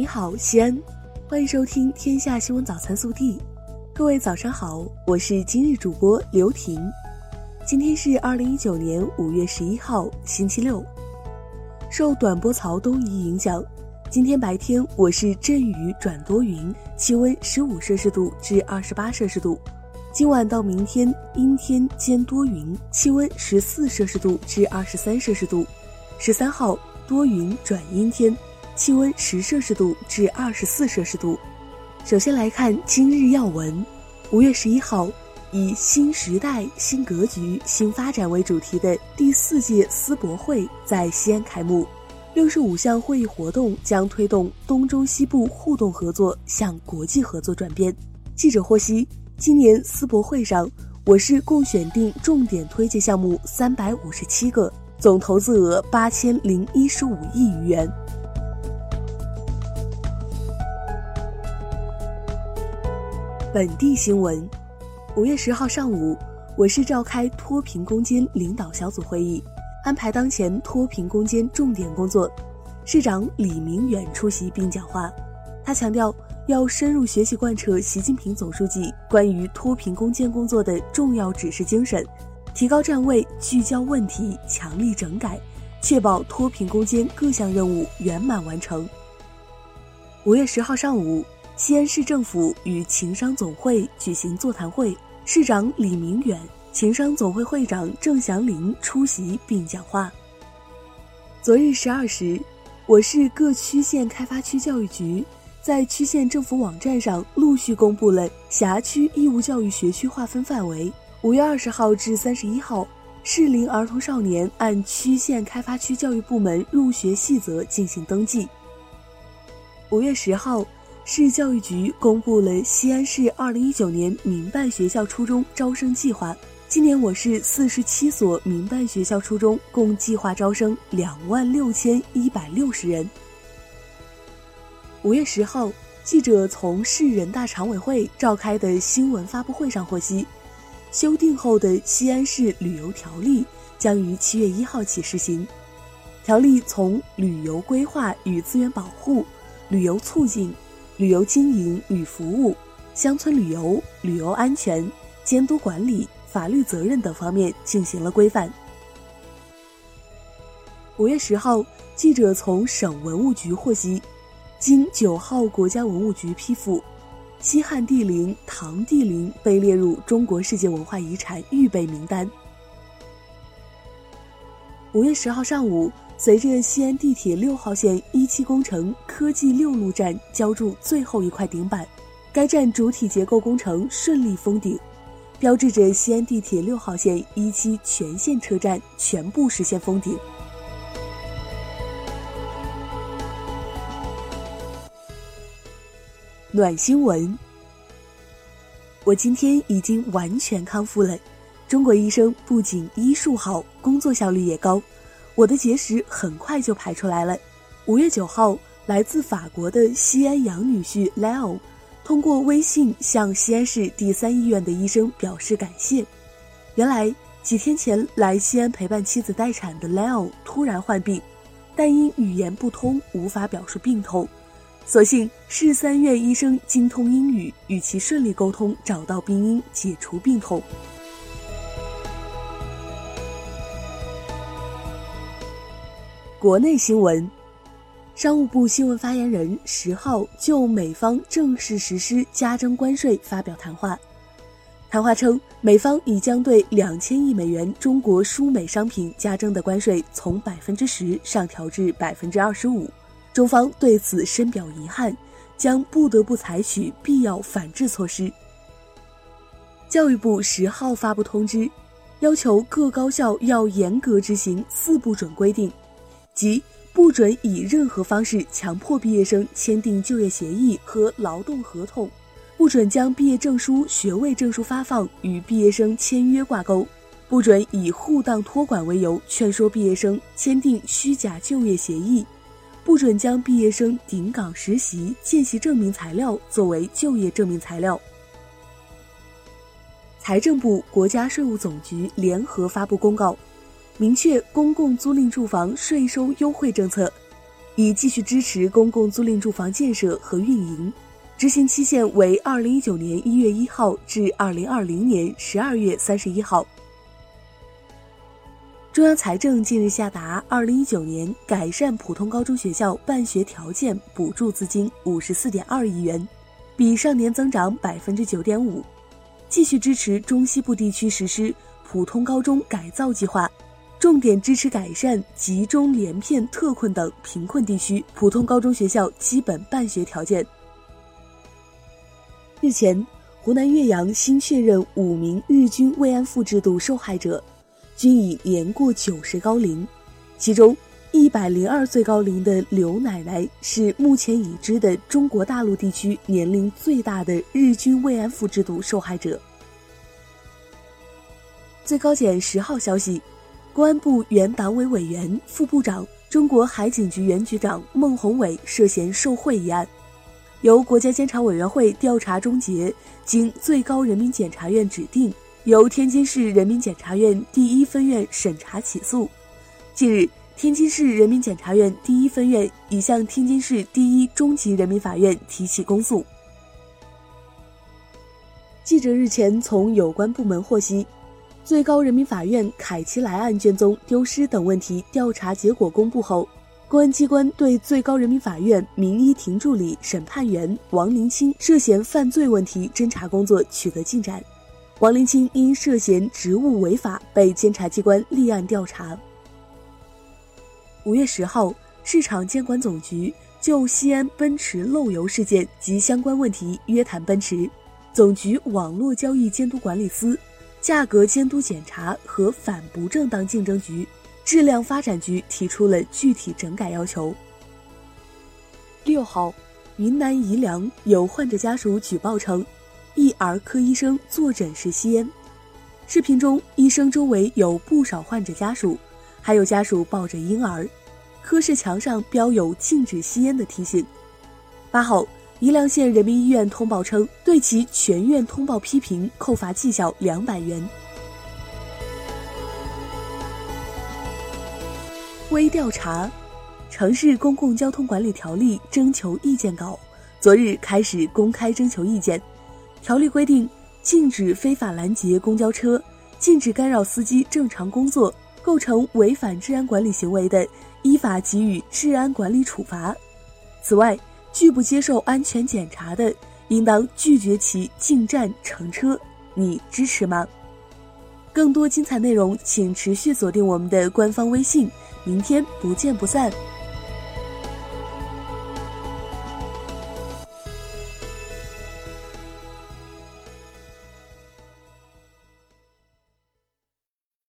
你好，西安，欢迎收听《天下新闻早餐速递》。各位早上好，我是今日主播刘婷。今天是二零一九年五月十一号，星期六。受短波槽东移影响，今天白天我市阵雨转多云，气温十五摄氏度至二十八摄氏度。今晚到明天阴天兼多云，气温十四摄氏度至二十三摄氏度。十三号多云转阴天。气温十摄氏度至二十四摄氏度。首先来看今日要闻。五月十一号，以“新时代、新格局、新发展”为主题的第四届思博会在西安开幕。六十五项会议活动将推动东中西部互动合作向国际合作转变。记者获悉，今年思博会上，我市共选定重点推介项目三百五十七个，总投资额八千零一十五亿余元。本地新闻，五月十号上午，我市召开脱贫攻坚领导小组会议，安排当前脱贫攻坚重点工作。市长李明远出席并讲话，他强调要深入学习贯彻习近平总书记关于脱贫攻坚工作的重要指示精神，提高站位，聚焦问题，强力整改，确保脱贫攻坚各项任务圆满完成。五月十号上午。西安市政府与情商总会举行座谈会，市长李明远、情商总会会长郑祥林出席并讲话。昨日十二时，我市各区县开发区教育局在区县政府网站上陆续公布了辖区义务教育学区划分范围。五月二十号至三十一号，适龄儿童少年按区县开发区教育部门入学细则进行登记。五月十号。市教育局公布了西安市二零一九年民办学校初中招生计划。今年我市四十七所民办学校初中共计划招生两万六千一百六十人。五月十号，记者从市人大常委会召开的新闻发布会上获悉，修订后的西安市旅游条例将于七月一号起施行。条例从旅游规划与资源保护、旅游促进。旅游经营与服务、乡村旅游、旅游安全、监督管理、法律责任等方面进行了规范。五月十号，记者从省文物局获悉，经九号国家文物局批复，西汉帝陵唐帝陵被列入中国世界文化遗产预备名单。五月十号上午。随着西安地铁六号线一期工程科技六路站浇筑最后一块顶板，该站主体结构工程顺利封顶，标志着西安地铁六号线一期全线车站全部实现封顶。暖新闻，我今天已经完全康复了。中国医生不仅医术好，工作效率也高。我的结石很快就排出来了。五月九号，来自法国的西安杨女婿 Leo 通过微信向西安市第三医院的医生表示感谢。原来几天前来西安陪伴妻子待产的 Leo 突然患病，但因语言不通无法表述病痛，所幸市三院医生精通英语，与其顺利沟通，找到病因，解除病痛。国内新闻，商务部新闻发言人十号就美方正式实施加征关税发表谈话。谈话称，美方已将对两千亿美元中国输美商品加征的关税从百分之十上调至百分之二十五，中方对此深表遗憾，将不得不采取必要反制措施。教育部十号发布通知，要求各高校要严格执行四不准规定。即不准以任何方式强迫毕业生签订就业协议和劳动合同，不准将毕业证书、学位证书发放与毕业生签约挂钩，不准以护档托管为由劝说毕业生签订虚假就业协议，不准将毕业生顶岗实习、见习证明材料作为就业证明材料。财政部、国家税务总局联合发布公告。明确公共租赁住房税收优惠政策，以继续支持公共租赁住房建设和运营，执行期限为二零一九年一月一号至二零二零年十二月三十一号。中央财政近日下达二零一九年改善普通高中学校办学条件补助资金五十四点二亿元，比上年增长百分之九点五，继续支持中西部地区实施普通高中改造计划。重点支持改善集中连片特困等贫困地区普通高中学校基本办学条件。日前，湖南岳阳新确认五名日军慰安妇制度受害者，均已年过九十高龄，其中一百零二岁高龄的刘奶奶是目前已知的中国大陆地区年龄最大的日军慰安妇制度受害者。最高检十号消息。公安部原党委委员、副部长、中国海警局原局长孟宏伟涉嫌受贿一案，由国家监察委员会调查终结，经最高人民检察院指定，由天津市人民检察院第一分院审查起诉。近日，天津市人民检察院第一分院已向天津市第一中级人民法院提起公诉。记者日前从有关部门获悉。最高人民法院凯奇莱案卷宗丢失等问题调查结果公布后，公安机关对最高人民法院民一庭助理审判员王林清涉嫌犯罪问题侦查工作取得进展。王林清因涉嫌职务违法被监察机关立案调查。五月十号，市场监管总局就西安奔驰漏油事件及相关问题约谈奔驰，总局网络交易监督管理司。价格监督检查和反不正当竞争局、质量发展局提出了具体整改要求。六号，云南宜良有患者家属举报称，一儿科医生坐诊时吸烟。视频中，医生周围有不少患者家属，还有家属抱着婴儿，科室墙上标有禁止吸烟的提醒。八号。宜良县人民医院通报称，对其全院通报批评，扣罚绩效两百元。微调查，城市公共交通管理条例征求意见稿昨日开始公开征求意见。条例规定，禁止非法拦截公交车，禁止干扰司机正常工作，构成违反治安管理行为的，依法给予治安管理处罚。此外，拒不接受安全检查的，应当拒绝其进站乘车。你支持吗？更多精彩内容，请持续锁定我们的官方微信。明天不见不散。